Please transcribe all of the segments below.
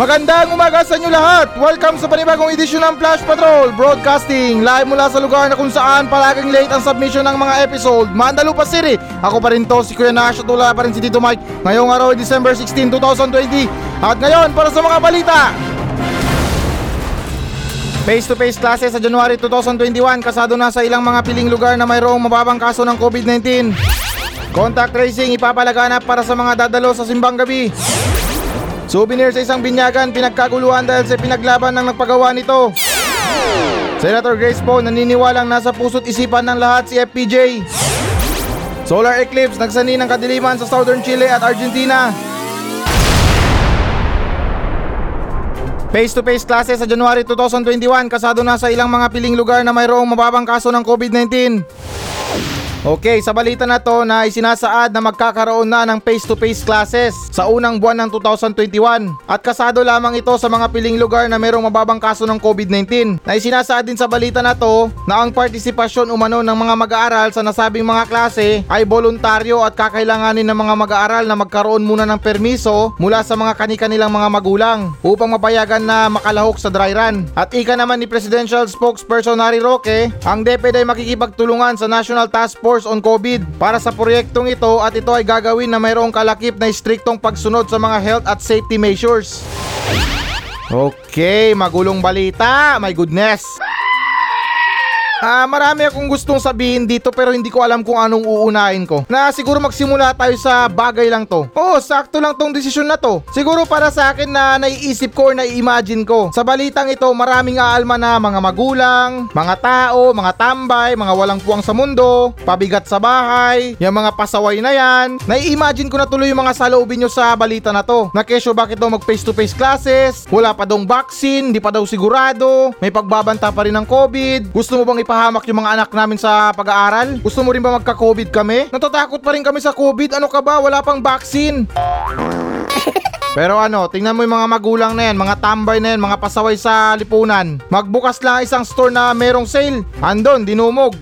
Magandang umaga sa inyo lahat! Welcome sa panibagong edisyon ng Flash Patrol Broadcasting live mula sa lugar na kung saan palaging late ang submission ng mga episode Mandalupa City. Ako pa rin to, si Kuya Nash at wala pa rin si Tito Mike Ngayong araw ay December 16, 2020 At ngayon, para sa mga balita! Face-to-face classes sa January 2021 kasado na sa ilang mga piling lugar na mayroong mababang kaso ng COVID-19 Contact tracing ipapalaganap para sa mga dadalo sa simbang gabi Souvenir sa isang binyagan pinagkaguluhan dahil sa pinaglaban ng nagpagawa nito. Senator Grace Poe naniniwalang nasa puso't isipan ng lahat si FPJ. Solar eclipse nagsani ng kadiliman sa Southern Chile at Argentina. Face-to-face classes sa January 2021 kasado na sa ilang mga piling lugar na mayroong mababang kaso ng COVID-19. Okay, sa balita na to na isinasaad na magkakaroon na ng face-to-face classes sa unang buwan ng 2021 at kasado lamang ito sa mga piling lugar na mayroong mababang kaso ng COVID-19. Na isinasaad din sa balita na to na ang partisipasyon umano ng mga mag-aaral sa nasabing mga klase ay voluntaryo at kakailanganin ng mga mag-aaral na magkaroon muna ng permiso mula sa mga kani-kanilang mga magulang upang mapayagan na makalahok sa dry run. At ika naman ni Presidential Spokesperson Harry Roque, ang DepEd ay makikipagtulungan sa National Task Force Force on COVID para sa proyektong ito at ito ay gagawin na mayroong kalakip na striktong pagsunod sa mga health at safety measures. Okay, magulong balita. My goodness. Ah, marami akong gustong sabihin dito pero hindi ko alam kung anong uunahin ko. Na siguro magsimula tayo sa bagay lang to. Oo, sakto lang tong desisyon na to. Siguro para sa akin na naiisip ko or nai-imagine ko. Sa balitang ito, maraming aalma na mga magulang, mga tao, mga tambay, mga walang puwang sa mundo, pabigat sa bahay, yung mga pasaway na yan. Nai-imagine ko na tuloy yung mga saloobin nyo sa balita na to. Na kesyo bakit daw mag face to face classes, wala pa daw vaccine, di pa daw sigurado, may pagbabanta pa rin ng COVID, gusto mo bang ipahamak yung mga anak namin sa pag-aaral? Gusto mo rin ba magka-COVID kami? Natatakot pa rin kami sa COVID. Ano ka ba? Wala pang vaccine. Pero ano, tingnan mo yung mga magulang na yan, mga tambay na yan, mga pasaway sa lipunan. Magbukas lang isang store na merong sale. Andon, dinumog.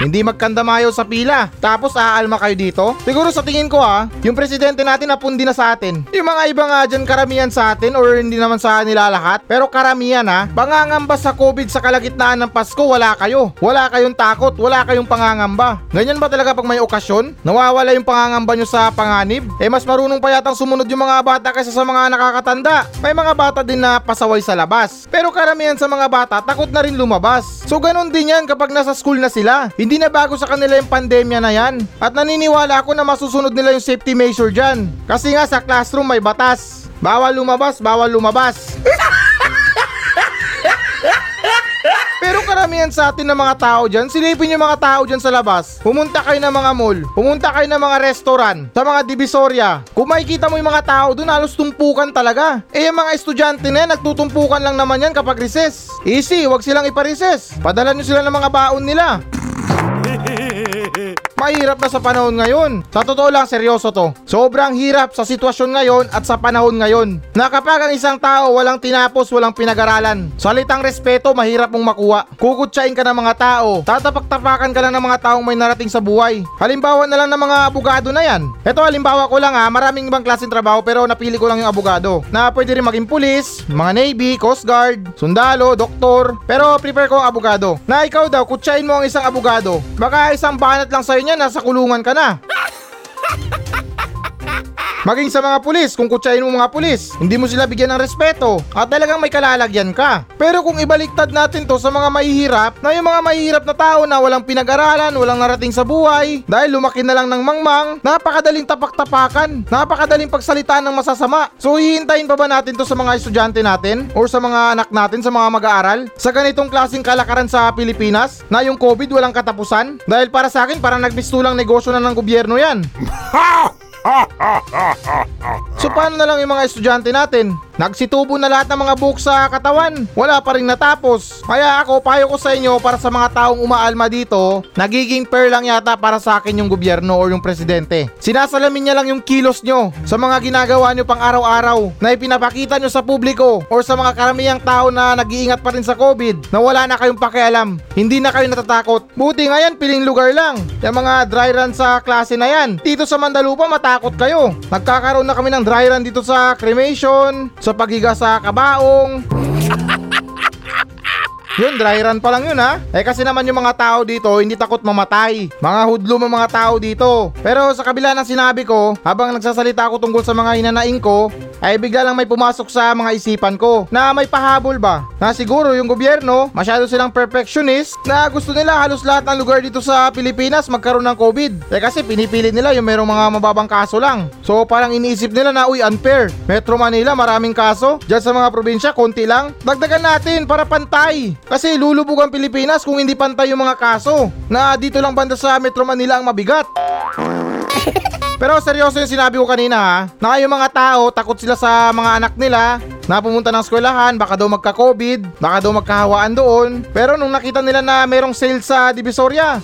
Hindi magkandamayo sa pila. Tapos aalma kayo dito? Siguro sa tingin ko ha, yung presidente natin napundi na sa atin. Yung mga iba nga dyan karamihan sa atin or hindi naman sa nila lahat. Pero karamihan ha, pangangamba sa COVID sa kalagitnaan ng Pasko, wala kayo. Wala kayong takot, wala kayong pangangamba. Ganyan ba talaga pag may okasyon? Nawawala yung pangangamba nyo sa panganib? Eh mas marunong pa yatang sumunod yung mga bata kaysa sa mga nakakatanda. May mga bata din na pasaway sa labas. Pero karamihan sa mga bata takot na rin lumabas. So ganun din yan kapag nasa school na sila. Hindi na bago sa kanila yung pandemya na yan. At naniniwala ako na masusunod nila yung safety measure dyan. Kasi nga sa classroom may batas. Bawal lumabas, bawal lumabas. Pero karamihan sa atin ng mga tao dyan, silipin yung mga tao dyan sa labas. Pumunta kayo ng mga mall, pumunta kayo ng mga restaurant, sa mga divisoria. Kung makikita mo yung mga tao doon, halos tumpukan talaga. Eh yung mga estudyante na yan, nagtutumpukan lang naman yan kapag recess. Easy, wag silang iparises. Padala nyo sila ng mga baon nila. Mahirap na sa panahon ngayon. Sa totoo lang, seryoso to. Sobrang hirap sa sitwasyon ngayon at sa panahon ngayon. Na kapag ang isang tao walang tinapos, walang pinag-aralan. Salitang respeto, mahirap mong makuha. Kukutsain ka ng mga tao. Tatapak-tapakan ka lang ng mga taong may narating sa buhay. Halimbawa na lang ng mga abogado na yan. Ito halimbawa ko lang ha, maraming ibang klaseng trabaho pero napili ko lang yung abogado. Na pwede rin maging pulis, mga navy, coast guard, sundalo, doktor. Pero prefer ko abogado. Na ikaw daw, kutsain mo ang isang abogado. Baka isang banat lang sa'yo niya, nasa kulungan ka na. Maging sa mga pulis, kung kutsain mo mga pulis, hindi mo sila bigyan ng respeto at talagang may kalalagyan ka. Pero kung ibaliktad natin to sa mga mahihirap, na yung mga mahihirap na tao na walang pinag-aralan, walang narating sa buhay, dahil lumaki na lang ng mangmang, napakadaling tapak-tapakan, napakadaling pagsalita ng masasama. So hihintayin pa ba natin to sa mga estudyante natin or sa mga anak natin sa mga mag-aaral? Sa ganitong klaseng kalakaran sa Pilipinas, na yung COVID walang katapusan? Dahil para sa akin, parang nagbistulang negosyo na ng gobyerno yan. So paano na lang yung mga estudyante natin? Nagsitubo na lahat ng mga buhok sa katawan. Wala pa rin natapos. Kaya ako, payo ko sa inyo para sa mga taong umaalma dito, nagiging fair lang yata para sa akin yung gobyerno o yung presidente. Sinasalamin niya lang yung kilos nyo sa mga ginagawa nyo pang araw-araw na ipinapakita nyo sa publiko or sa mga karamihang tao na nag-iingat pa rin sa COVID na wala na kayong pakialam. Hindi na kayo natatakot. Buti nga yan, piling lugar lang. Yung mga dry run sa klase na yan. Dito sa Mandalupa, matakot kayo. Nagkakaroon na kami ng dry run dito sa cremation, sa pagiga sa kabaong. Yun, dry run pa lang yun ha. Eh kasi naman yung mga tao dito hindi takot mamatay. Mga hudlum ang mga tao dito. Pero sa kabila ng sinabi ko, habang nagsasalita ako tungkol sa mga hinanaing ko, ay bigla lang may pumasok sa mga isipan ko na may pahabol ba? Na siguro yung gobyerno, masyado silang perfectionist na gusto nila halos lahat ng lugar dito sa Pilipinas magkaroon ng COVID. Eh kasi pinipili nila yung merong mga mababang kaso lang. So parang iniisip nila na uy unfair. Metro Manila maraming kaso, dyan sa mga probinsya konti lang. Dagdagan natin para pantay. Kasi lulubog ang Pilipinas kung hindi pantay yung mga kaso. Na dito lang banda sa Metro Manila ang mabigat. Pero seryoso yung sinabi ko kanina ha, na yung mga tao takot sila sa mga anak nila na pumunta ng eskwelahan, baka daw magka-COVID, baka daw magkahawaan doon. Pero nung nakita nila na merong sale sa Divisoria,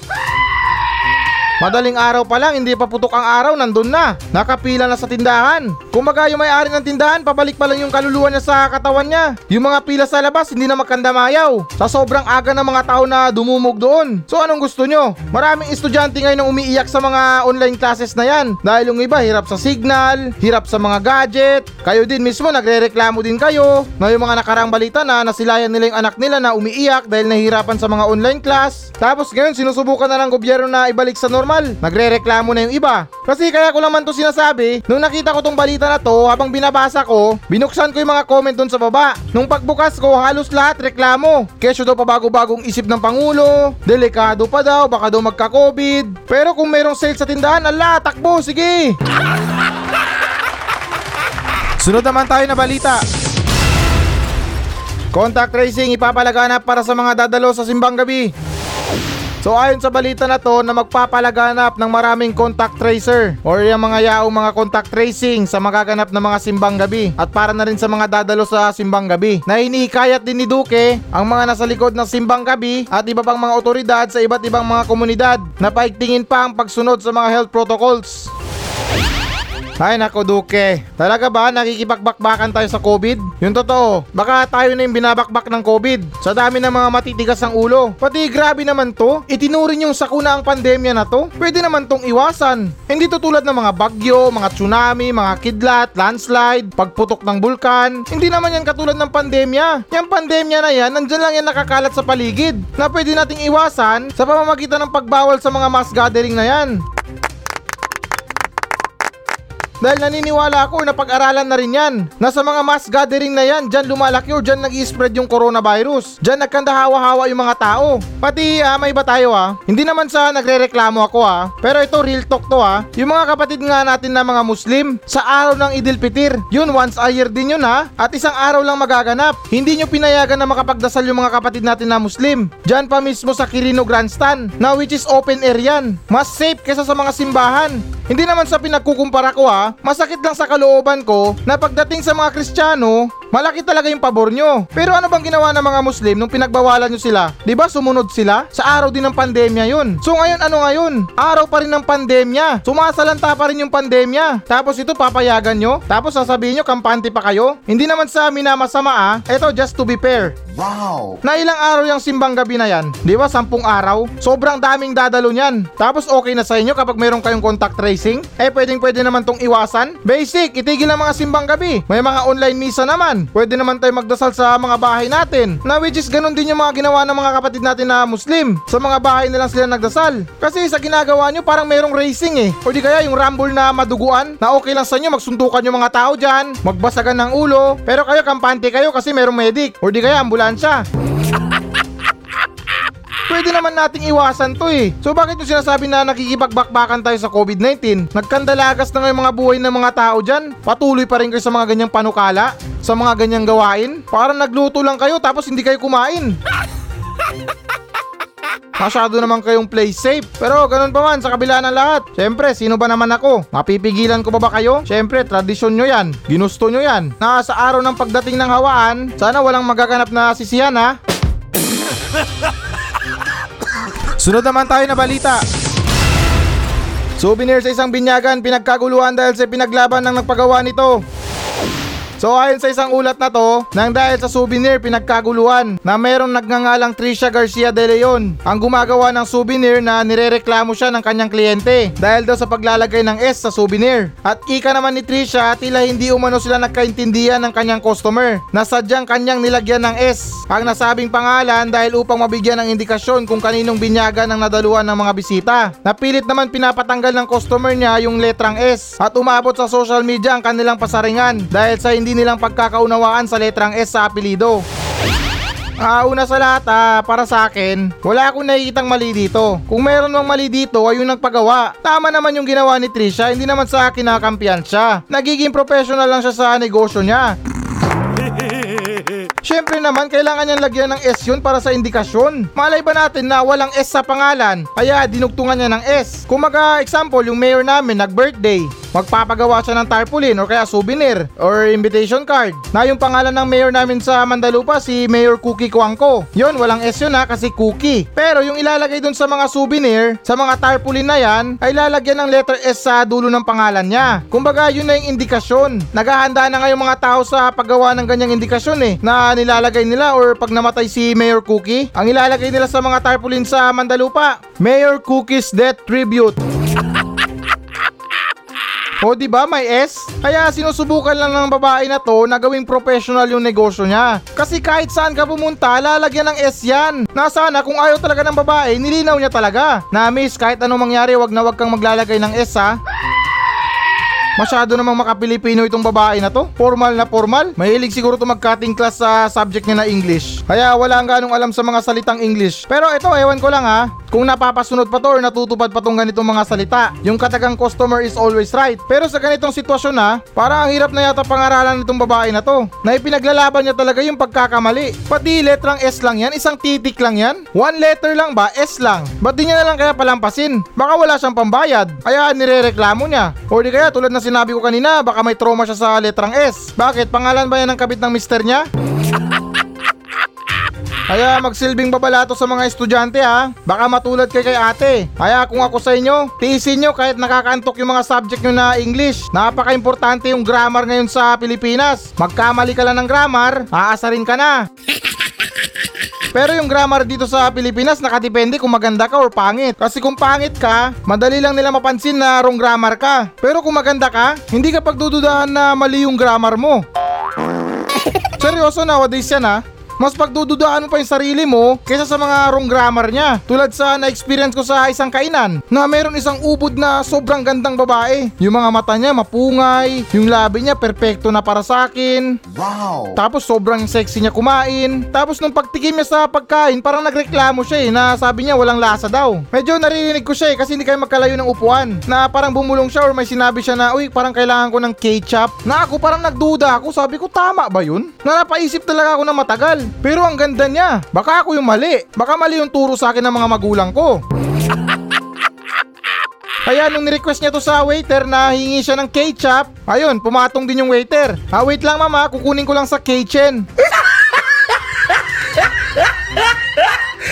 Madaling araw pa lang, hindi pa putok ang araw, nandun na. Nakapila na sa tindahan. Kumbaga yung may-ari ng tindahan, pabalik pa lang yung kaluluwa niya sa katawan niya. Yung mga pila sa labas, hindi na magkandamayaw. Sa sobrang aga ng mga tao na dumumog doon. So anong gusto nyo? Maraming estudyante ngayon ang umiiyak sa mga online classes na yan. Dahil yung iba, hirap sa signal, hirap sa mga gadget. Kayo din mismo, nagre-reklamo din kayo. Na yung mga nakaraang balita na nasilayan nila yung anak nila na umiiyak dahil nahihirapan sa mga online class. Tapos ngayon, sinusubukan na ng gobyerno na ibalik sa normal. Nagre-reklamo na yung iba. Kasi kaya ko lang man to sinasabi, nung nakita ko tong balita na to, habang binabasa ko, binuksan ko yung mga comment doon sa baba. Nung pagbukas ko, halos lahat reklamo. Kesyo daw pa bago-bagong isip ng Pangulo, delikado pa daw, baka daw magka-COVID. Pero kung mayroong sale sa tindahan, ala, takbo, sige! Sunod naman tayo na balita. Contact tracing ipapalaganap para sa mga dadalo sa simbang gabi. So ayon sa balita na to na magpapalaganap ng maraming contact tracer or yung mga yaong mga contact tracing sa magaganap ng mga simbang gabi at para na rin sa mga dadalo sa simbang gabi na hinihikayat din ni Duque ang mga nasa likod ng simbang gabi at iba pang mga otoridad sa iba't ibang mga komunidad na paigtingin pa ang pagsunod sa mga health protocols. Ay nako Duque, talaga ba nakikipagbakbakan tayo sa COVID? Yung totoo, baka tayo na yung binabakbak ng COVID sa dami ng mga matitigas ang ulo. Pati grabe naman to, itinurin yung sakuna ang pandemya na to. Pwede naman tong iwasan. Hindi to tulad ng mga bagyo, mga tsunami, mga kidlat, landslide, pagputok ng bulkan. Hindi naman yan katulad ng pandemya. Yung pandemya na yan, nandyan lang yan nakakalat sa paligid na pwede nating iwasan sa pamamagitan ng pagbawal sa mga mass gathering na yan. Dahil naniniwala ako na pag-aralan na rin yan. Nasa mga mass gathering na yan, dyan lumalaki o dyan nag spread yung coronavirus. Dyan nagkandahawa-hawa yung mga tao. Pati ah, may iba tayo ah. Hindi naman sa nagre-reklamo ako ah. Pero ito real talk to ah. Yung mga kapatid nga natin na mga Muslim, sa araw ng Idil Fitir, yun once a year din yun ha. At isang araw lang magaganap. Hindi nyo pinayagan na makapagdasal yung mga kapatid natin na Muslim. Dyan pa mismo sa Quirino Grandstand, na which is open air yan. Mas safe kesa sa mga simbahan. Hindi naman sa pinagkukumpara ko ha, masakit lang sa kalooban ko na pagdating sa mga Kristiyano, malaki talaga yung pabor nyo. Pero ano bang ginawa ng mga Muslim nung pinagbawalan nyo sila? 'Di ba sumunod sila? Sa araw din ng pandemya yun. So ngayon ano ngayon? Araw pa rin ng pandemya. Sumasalanta pa rin yung pandemya. Tapos ito papayagan nyo? Tapos sasabihin nyo kampante pa kayo? Hindi naman sa minamasama ah. Ito just to be fair. Wow! Na ilang araw yung simbang gabi na yan? Di ba? Sampung araw? Sobrang daming dadalo niyan. Tapos okay na sa inyo kapag meron kayong contact tracing? Eh pwedeng pwede naman tong iwasan? Basic, itigil ang mga simbang gabi. May mga online misa naman. Pwede naman tayo magdasal sa mga bahay natin. Na which is ganun din yung mga ginawa ng mga kapatid natin na Muslim. Sa mga bahay nilang sila nagdasal. Kasi sa ginagawa nyo parang merong racing eh. O di kaya yung rumble na maduguan na okay lang sa inyo magsuntukan yung mga tao dyan, magbasagan ng ulo. Pero kayo kampante kayo kasi merong medic. O di kaya ambulansya. Pwede naman nating iwasan to eh. So bakit yung sinasabi na nakikipagbakbakan tayo sa COVID-19? Nagkandalagas na ngayon mga buhay ng mga tao dyan. Patuloy pa rin kayo sa mga ganyang panukala? Sa mga ganyang gawain? Parang nagluto lang kayo tapos hindi kayo kumain. Masyado naman kayong play safe. Pero ganun pa man, sa kabila ng lahat. Siyempre, sino ba naman ako? Mapipigilan ko ba ba kayo? Siyempre, tradisyon nyo yan. Ginusto nyo yan. Na sa araw ng pagdating ng hawaan, sana walang magaganap na sisiyan ha. Sunod naman tayo na balita. Souvenir sa isang binyagan, pinagkaguluhan dahil sa pinaglaban ng nagpagawa nito. So ayon sa isang ulat na to, nang dahil sa souvenir pinagkaguluhan na mayroong nagngangalang Trisha Garcia de Leon ang gumagawa ng souvenir na nirereklamo siya ng kanyang kliyente dahil daw sa paglalagay ng S sa souvenir. At ika naman ni Trisha tila hindi umano sila nagkaintindihan ng kanyang customer na sadyang kanyang nilagyan ng S ang nasabing pangalan dahil upang mabigyan ng indikasyon kung kaninong binyagan ang nadaluhan ng mga bisita. Napilit naman pinapatanggal ng customer niya yung letrang S at umabot sa social media ang kanilang pasaringan dahil sa hindi nilang pagkakaunawaan sa letrang S sa apelido. Ah, una sa lahat, ah, para sa akin, wala akong nakikitang mali dito. Kung meron mang mali dito, ay yung nagpagawa. Tama naman yung ginawa ni Trisha, hindi naman sa kinakampiyan siya. Nagiging professional lang siya sa negosyo niya. Siyempre naman, kailangan niyang lagyan ng S yun para sa indikasyon. Malay ba natin na walang S sa pangalan, kaya dinugtungan niya ng S. Kung maga example, yung mayor namin nag-birthday, magpapagawa siya ng tarpaulin or kaya souvenir or invitation card na yung pangalan ng mayor namin sa Mandalupa si Mayor Cookie Kuangko. Yun, walang S yun ha kasi Cookie. Pero yung ilalagay dun sa mga souvenir, sa mga tarpaulin na yan, ay lalagyan ng letter S sa dulo ng pangalan niya. Kumbaga yun na yung indikasyon. Naghahanda na nga yung mga tao sa paggawa ng ganyang indikasyon eh na nilalagay nila or pag namatay si Mayor Cookie, ang ilalagay nila sa mga tarpaulin sa Mandalupa, Mayor Cookie's Death Tribute. O di ba may S? Kaya sinusubukan lang ng babae na to na gawing professional yung negosyo niya. Kasi kahit saan ka pumunta, lalagyan ng S yan. Na sana kung ayaw talaga ng babae, nilinaw niya talaga. Na miss, kahit anong mangyari, wag na wag kang maglalagay ng S ha. Masyado namang makapilipino itong babae na to. Formal na formal. Mahilig siguro to mag-cutting class sa subject niya na English. Kaya wala ang ganong alam sa mga salitang English. Pero ito, ewan ko lang ha. Kung napapasunod pa to or natutupad pa tong ganitong mga salita. Yung katagang customer is always right. Pero sa ganitong sitwasyon ha, parang ang hirap na yata pangaralan nitong babae na to. Na ipinaglalaban niya talaga yung pagkakamali. Pati letrang S lang yan, isang titik lang yan. One letter lang ba? S lang. Ba't di niya na lang kaya palampasin? Baka wala siyang pambayad. Kaya nirereklamo niya. O di kaya tulad na sinabi ko kanina, baka may trauma siya sa letrang S. Bakit? Pangalan ba yan ng kabit ng mister niya? Kaya magsilbing babalato sa mga estudyante ha. Baka matulad kay kay ate. Kaya kung ako sa inyo, tiisin nyo kahit nakakaantok yung mga subject nyo na English. Napaka-importante yung grammar ngayon sa Pilipinas. Magkamali ka lang ng grammar, aasarin ka na. Pero yung grammar dito sa Pilipinas nakadepende kung maganda ka or pangit. Kasi kung pangit ka, madali lang nila mapansin na wrong grammar ka. Pero kung maganda ka, hindi ka pagdududahan na mali yung grammar mo. Seryoso nowadays yan ha. Mas pagdududahan mo pa yung sarili mo kaysa sa mga wrong grammar niya. Tulad sa na-experience ko sa isang kainan na meron isang ubod na sobrang gandang babae. Yung mga mata niya mapungay, yung labi niya perpekto na para sa akin. Wow! Tapos sobrang sexy niya kumain. Tapos nung pagtikim niya sa pagkain, parang nagreklamo siya eh na sabi niya walang lasa daw. Medyo naririnig ko siya eh kasi hindi kayo magkalayo ng upuan. Na parang bumulong siya or may sinabi siya na, uy parang kailangan ko ng ketchup. Na ako parang nagduda ako, sabi ko tama ba yun? Na napaisip talaga ako na matagal. Pero ang ganda niya. Baka ako yung mali. Baka mali yung turo sa akin ng mga magulang ko. Kaya nung ni-request niya to sa waiter na hingi siya ng ketchup, ayun, pumatong din yung waiter. Ah, wait lang mama, kukunin ko lang sa kitchen.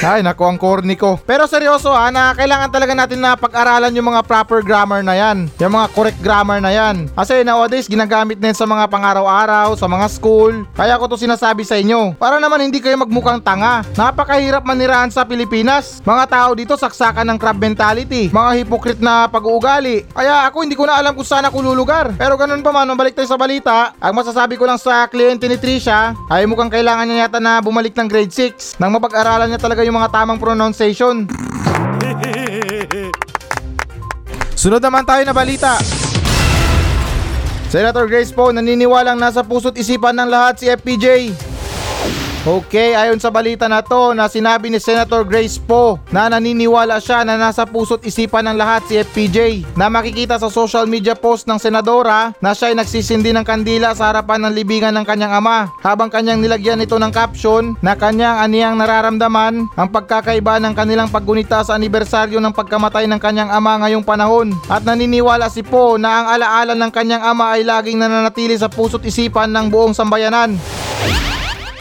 Ay, naku, ang corny ko. Pero seryoso ha, na kailangan talaga natin na pag-aralan yung mga proper grammar na yan. Yung mga correct grammar na yan. Kasi nowadays, ginagamit na yan sa mga pang-araw-araw, sa mga school. Kaya ko to sinasabi sa inyo. Para naman hindi kayo magmukhang tanga. Napakahirap manirahan sa Pilipinas. Mga tao dito saksakan ng crab mentality. Mga hypocrite na pag-uugali. Kaya ako hindi ko na alam kung saan ako lulugar. Pero ganun pa man, balik tayo sa balita. Ang masasabi ko lang sa kliyente ni Trisha, ay mukhang kailangan niya yata na bumalik ng grade 6 nang mapag-aralan niya talaga yung mga tamang pronunciation. Sunod naman tayo na balita. Senator Grace po naniniwalang nasa puso't isipan ng lahat si FPJ. Okay, ayon sa balita na to na sinabi ni Senator Grace Poe na naniniwala siya na nasa puso't isipan ng lahat si FPJ na makikita sa social media post ng senadora na siya ay nagsisindi ng kandila sa harapan ng libingan ng kanyang ama. Habang kanyang nilagyan ito ng caption na kanyang aniyang nararamdaman ang pagkakaiba ng kanilang paggunita sa anibersaryo ng pagkamatay ng kanyang ama ngayong panahon. At naniniwala si Poe na ang alaala ng kanyang ama ay laging nananatili sa puso't isipan ng buong sambayanan.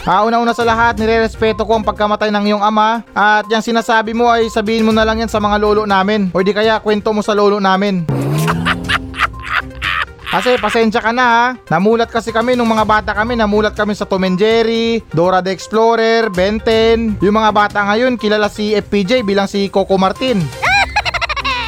Ah, una-una sa lahat, nirerespeto ko ang pagkamatay ng iyong ama at yung sinasabi mo ay sabihin mo na lang yan sa mga lolo namin o di kaya kwento mo sa lolo namin. Kasi pasensya ka na ha. Namulat kasi kami nung mga bata kami. Namulat kami sa Tom and Jerry, Dora the Explorer, Ben 10. Yung mga bata ngayon kilala si FPJ bilang si Coco Martin.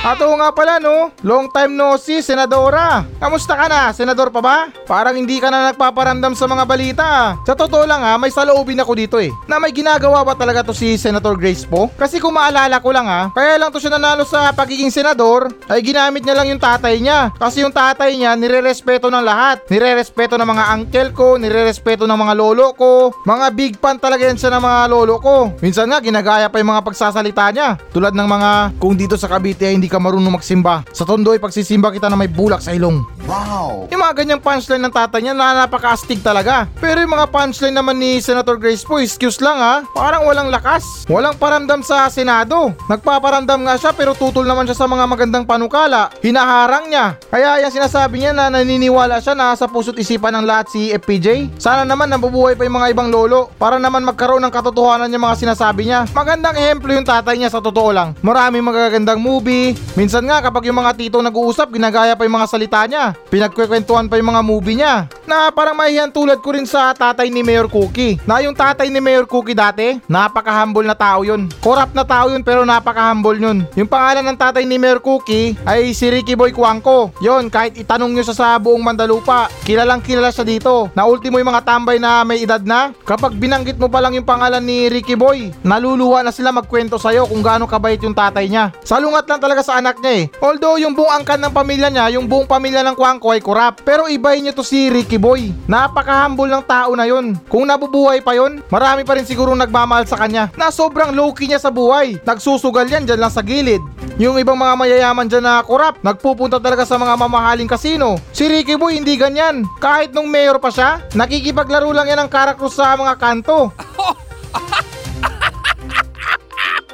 At oo nga pala no, long time no see, Senadora. Kamusta ka na? Senador pa ba? Parang hindi ka na nagpaparamdam sa mga balita. Sa totoo lang ha, may saloobin ako dito eh. Na may ginagawa ba talaga to si Senator Grace po? Kasi kung maalala ko lang ha, kaya lang to siya nanalo sa pagiging senador, ay ginamit niya lang yung tatay niya. Kasi yung tatay niya, nirerespeto ng lahat. Nirerespeto ng mga uncle ko, nirerespeto ng mga lolo ko. Mga big fan talaga yan siya ng mga lolo ko. Minsan nga, ginagaya pa yung mga pagsasalita niya. Tulad ng mga, kung dito sa Cavite hindi ka marunong magsimba. Sa tondo ay pagsisimba kita na may bulak sa ilong. Wow! Yung mga ganyang punchline ng tatay niya na napaka-astig talaga. Pero yung mga punchline naman ni Senator Grace po, excuse lang ha, parang walang lakas. Walang paramdam sa Senado. Nagpaparamdam nga siya pero tutol naman siya sa mga magandang panukala. Hinaharang niya. Kaya yung sinasabi niya na naniniwala siya na sa puso't isipan ng lahat si FPJ. Sana naman nabubuhay pa yung mga ibang lolo para naman magkaroon ng katotohanan yung mga sinasabi niya. Magandang ehemplo yung tatay niya sa totoo lang. Maraming magagandang movie. Minsan nga kapag yung mga tito nag-uusap, ginagaya pa yung mga salita niya. Pinagkwekwentuhan pa yung mga movie niya. Na parang mahihiyan tulad ko rin sa tatay ni Mayor Cookie. Na yung tatay ni Mayor Cookie dati, napaka-humble na tao yun. Corrupt na tao yun pero napaka-humble yun. Yung pangalan ng tatay ni Mayor Cookie ay si Ricky Boy Cuangco. Yon kahit itanong nyo siya sa buong Mandalupa, kilalang kilala siya dito. Na ultimo yung mga tambay na may edad na, kapag binanggit mo pa lang yung pangalan ni Ricky Boy, naluluwa na sila magkwento sa'yo kung gaano kabait yung tatay niya. Salungat lang talaga sa anak niya eh. Although yung buong angkan ng pamilya niya, yung buong pamilya ng Cuangco ay korap. Pero ibahin niyo to si Ricky Boy. Napaka-humble ng tao na yun. Kung nabubuhay pa yun, marami pa rin siguro nagmamahal sa kanya. Na sobrang low-key niya sa buhay. Nagsusugal yan dyan lang sa gilid. Yung ibang mga mayayaman dyan na korap, nagpupunta talaga sa mga mamahaling kasino. Si Ricky Boy hindi ganyan. Kahit nung mayor pa siya, nakikipaglaro lang yan ng karakros sa mga kanto.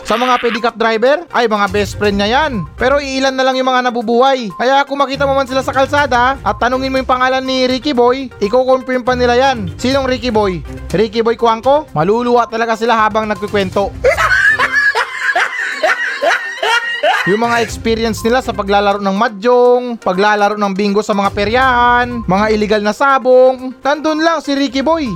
Sa mga pedicab driver, ay mga best friend niya yan. Pero iilan na lang yung mga nabubuhay. Kaya kung makita mo man sila sa kalsada at tanungin mo yung pangalan ni Ricky Boy, iko-confirm pa nila yan. Sinong Ricky Boy? Ricky Boy Kuangko? Maluluwa talaga sila habang nagkikwento. Yung mga experience nila sa paglalaro ng mahjong, paglalaro ng bingo sa mga peryahan, mga illegal na sabong, nandun lang si Ricky Boy.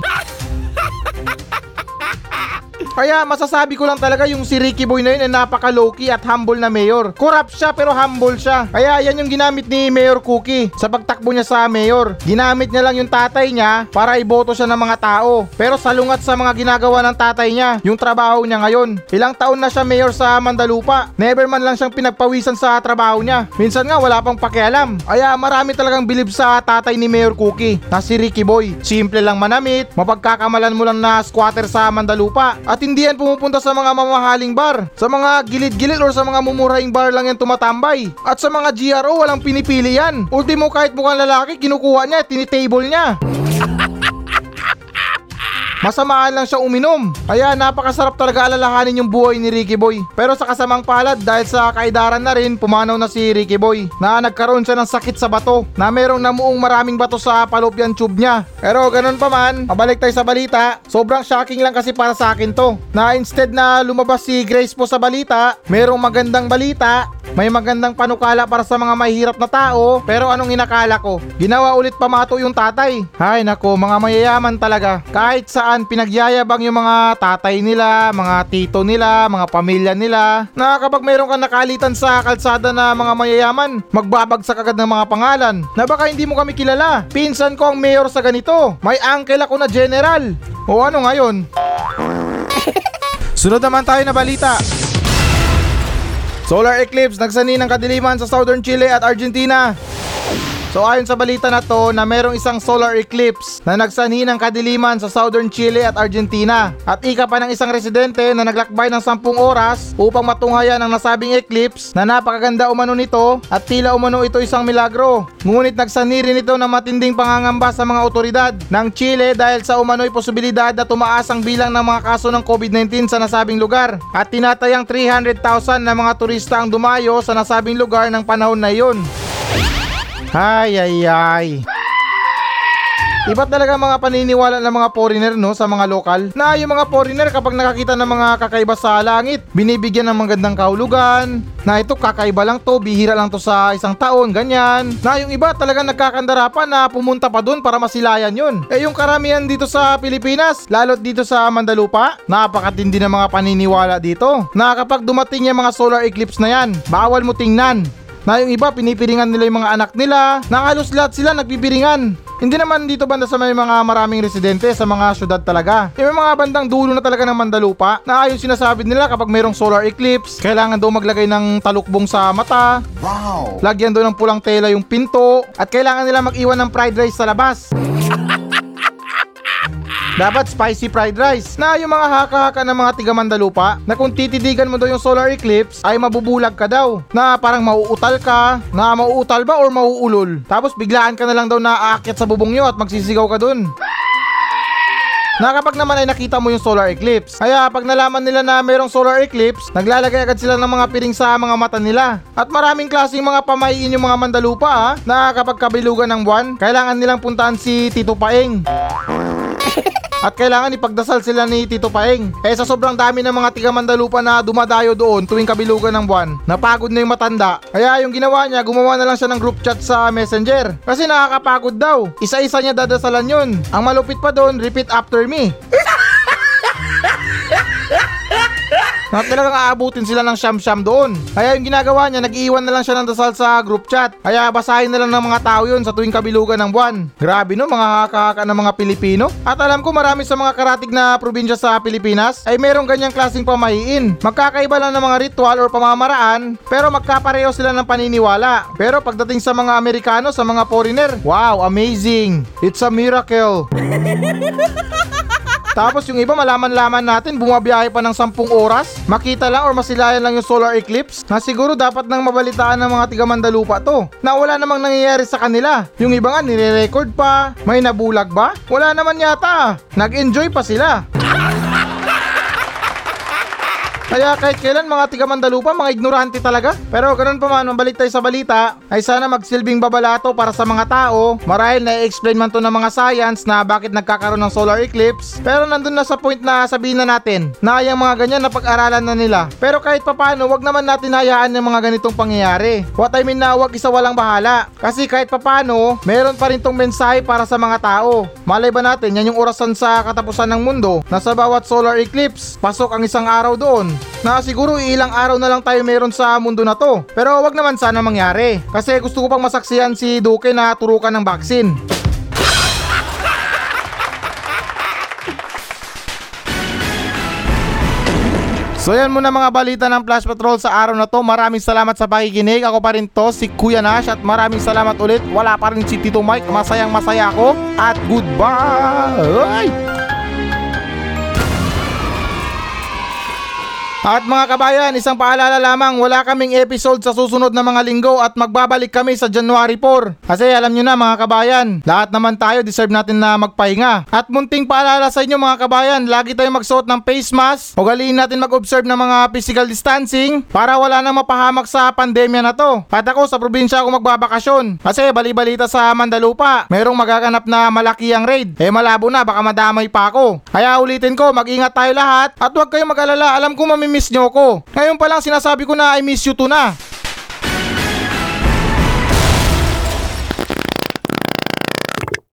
Kaya masasabi ko lang talaga yung si Ricky Boy na yun ay napaka low-key at humble na mayor. Corrupt siya pero humble siya. Kaya yan yung ginamit ni Mayor Cookie sa pagtakbo niya sa mayor. Ginamit niya lang yung tatay niya para iboto siya ng mga tao. Pero salungat sa mga ginagawa ng tatay niya, yung trabaho niya ngayon. Ilang taon na siya mayor sa Mandalupa. Never man lang siyang pinagpawisan sa trabaho niya. Minsan nga wala pang pakialam. Kaya marami talagang bilib sa tatay ni Mayor Cookie na si Ricky Boy. Simple lang manamit, mapagkakamalan mo lang na squatter sa Mandalupa. At hindi yan pumupunta sa mga mamahaling bar. Sa mga gilid-gilid or sa mga mumurahing bar lang yan tumatambay. At sa mga GRO walang pinipili yan. Ultimo kahit mukhang lalaki, kinukuha niya, tinitable niya. Masamaan lang siya uminom. Kaya napakasarap talaga alalahanin yung buhay ni Ricky Boy. Pero sa kasamang palad dahil sa kaidaran na rin, pumanaw na si Ricky Boy na nagkaroon siya ng sakit sa bato na merong namuong maraming bato sa fallopian tube niya. Pero ganun pa man, pabalik tayo sa balita. Sobrang shocking lang kasi para sa akin to. Na instead na lumabas si Grace po sa balita, merong magandang balita, may magandang panukala para sa mga mahihirap na tao, pero anong inakala ko? Ginawa ulit pamato yung tatay. Ay nako, mga mayayaman talaga. Kahit saan pinagyayabang yung mga tatay nila, mga tito nila, mga pamilya nila, na kapag mayroon kang nakalitan sa kalsada na mga mayayaman, magbabagsak agad ng mga pangalan, na baka hindi mo kami kilala. Pinsan ko ang mayor sa ganito. May uncle ako na general. O ano ngayon? Sunod naman tayo na balita. Solar eclipse nagsani ng kadiliman sa Southern Chile at Argentina. So ayon sa balita na to na merong isang solar eclipse na nagsanhi ng kadiliman sa southern Chile at Argentina. At ika pa ng isang residente na naglakbay ng 10 oras upang matunghayan ang nasabing eclipse na napakaganda umano nito at tila umano ito isang milagro. Ngunit nagsanhi rin ito ng matinding pangangamba sa mga otoridad ng Chile dahil sa umano'y posibilidad na tumaas ang bilang ng mga kaso ng COVID-19 sa nasabing lugar at tinatayang 300,000 na mga turista ang dumayo sa nasabing lugar ng panahon na iyon. Ay ay ay. Iba talaga mga paniniwala ng mga foreigner no sa mga lokal. Na yung mga foreigner kapag nakakita ng mga kakaiba sa langit binibigyan ng magandang kahulugan na ito kakaiba lang to bihira lang to sa isang taon ganyan. Na yung iba talaga nagkakandara pa na pumunta pa dun para masilayan yun. Eh yung karamihan dito sa Pilipinas lalo't dito sa Mandalupa napakatindi ng mga paniniwala dito. Na kapag dumating yung mga solar eclipse na yan bawal mo tingnan na yung iba pinipiringan nila yung mga anak nila na halos lahat sila nagpipiringan hindi naman dito banda sa may mga maraming residente sa mga syudad talaga. Yung may mga bandang dulo na talaga ng Mandalupa na ayon sinasabi nila kapag mayroong solar eclipse, kailangan daw maglagay ng talukbong sa mata. Wow! Lagyan daw ng pulang tela yung pinto at kailangan nila mag-iwan ng fried rice sa labas. Dapat spicy fried rice na yung mga haka-haka ng mga tiga Mandalupa na kung titidigan mo daw yung solar eclipse ay mabubulag ka daw na parang mauutal ka na mauutal ba or mauulol tapos biglaan ka na lang daw na aakyat sa bubong nyo at magsisigaw ka dun na kapag naman ay nakita mo yung solar eclipse. Kaya pag nalaman nila na mayroong solar eclipse, naglalagay agad sila ng mga piring sa mga mata nila. At maraming klaseng mga pamahiin yung mga Mandalupa ha, na kapag kabilugan ng buwan, kailangan nilang puntahan si Tito Paeng. At kailangan ipagdasal sila ni Tito Paeng. Eh sa sobrang dami ng mga tiga Mandalupa na dumadayo doon tuwing kabilugan ng buwan, napagod na yung matanda. Kaya yung ginawa niya, gumawa na lang siya ng group chat sa messenger. Kasi nakakapagod daw. Isa-isa niya dadasalan yun. Ang malupit pa doon, repeat after me. na talagang aabutin sila ng siyam-siyam doon. Kaya yung ginagawa niya, nag-iwan na lang siya ng dasal sa group chat. Kaya basahin na lang ng mga tao yun sa tuwing kabilugan ng buwan. Grabe no, mga haka-haka ng mga Pilipino. At alam ko marami sa mga karatig na probinsya sa Pilipinas ay merong ganyang klaseng pamahiin. Magkakaiba lang ng mga ritual or pamamaraan, pero magkapareho sila ng paniniwala. Pero pagdating sa mga Amerikano, sa mga foreigner, wow, amazing! It's a miracle! Tapos yung iba malaman-laman natin bumabiyahe pa ng 10 oras, makita lang or masilayan lang yung solar eclipse na siguro dapat nang mabalitaan ng mga tiga Mandalupa to na wala namang nangyayari sa kanila. Yung iba nga nire-record pa, may nabulag ba? Wala naman yata. Nag-enjoy pa sila. Kaya kahit kailan mga tiga Mandalupa, mga ignorante talaga. Pero ganun pa man, mabalik tayo sa balita, ay sana magsilbing babalato para sa mga tao. Marahil na-explain man to ng mga science na bakit nagkakaroon ng solar eclipse. Pero nandun na sa point na sabihin na natin na yung mga ganyan na pag-aralan na nila. Pero kahit papano, wag naman natin hayaan yung mga ganitong pangyayari. What I mean na wag isa walang bahala. Kasi kahit papano, meron pa rin tong mensahe para sa mga tao. Malay ba natin, yan yung orasan sa katapusan ng mundo na sa bawat solar eclipse, pasok ang isang araw doon na siguro ilang araw na lang tayo meron sa mundo na to. Pero wag naman sana mangyari. Kasi gusto ko pang masaksihan si Duque na turukan ng vaccine. So yan muna mga balita ng Flash Patrol sa araw na to. Maraming salamat sa pakikinig. Ako pa rin to, si Kuya Nash. At maraming salamat ulit. Wala pa rin si Tito Mike. Masayang masaya ako. At goodbye! At mga kabayan, isang paalala lamang, wala kaming episode sa susunod na mga linggo at magbabalik kami sa January 4. Kasi alam nyo na mga kabayan, lahat naman tayo deserve natin na magpahinga. At munting paalala sa inyo mga kabayan, lagi tayong magsuot ng face mask. Ugaliin natin mag-observe ng mga physical distancing para wala nang mapahamak sa pandemya na to. At ako sa probinsya ako magbabakasyon. Kasi bali-balita sa Mandalupa, merong magaganap na malaki ang raid. Eh malabo na, baka madamay pa ako. Kaya ulitin ko, mag-ingat tayo lahat at huwag kayong mag-alala. Alam ko mamimiss nyo ko. Ngayon pa lang sinasabi ko na I miss you to na.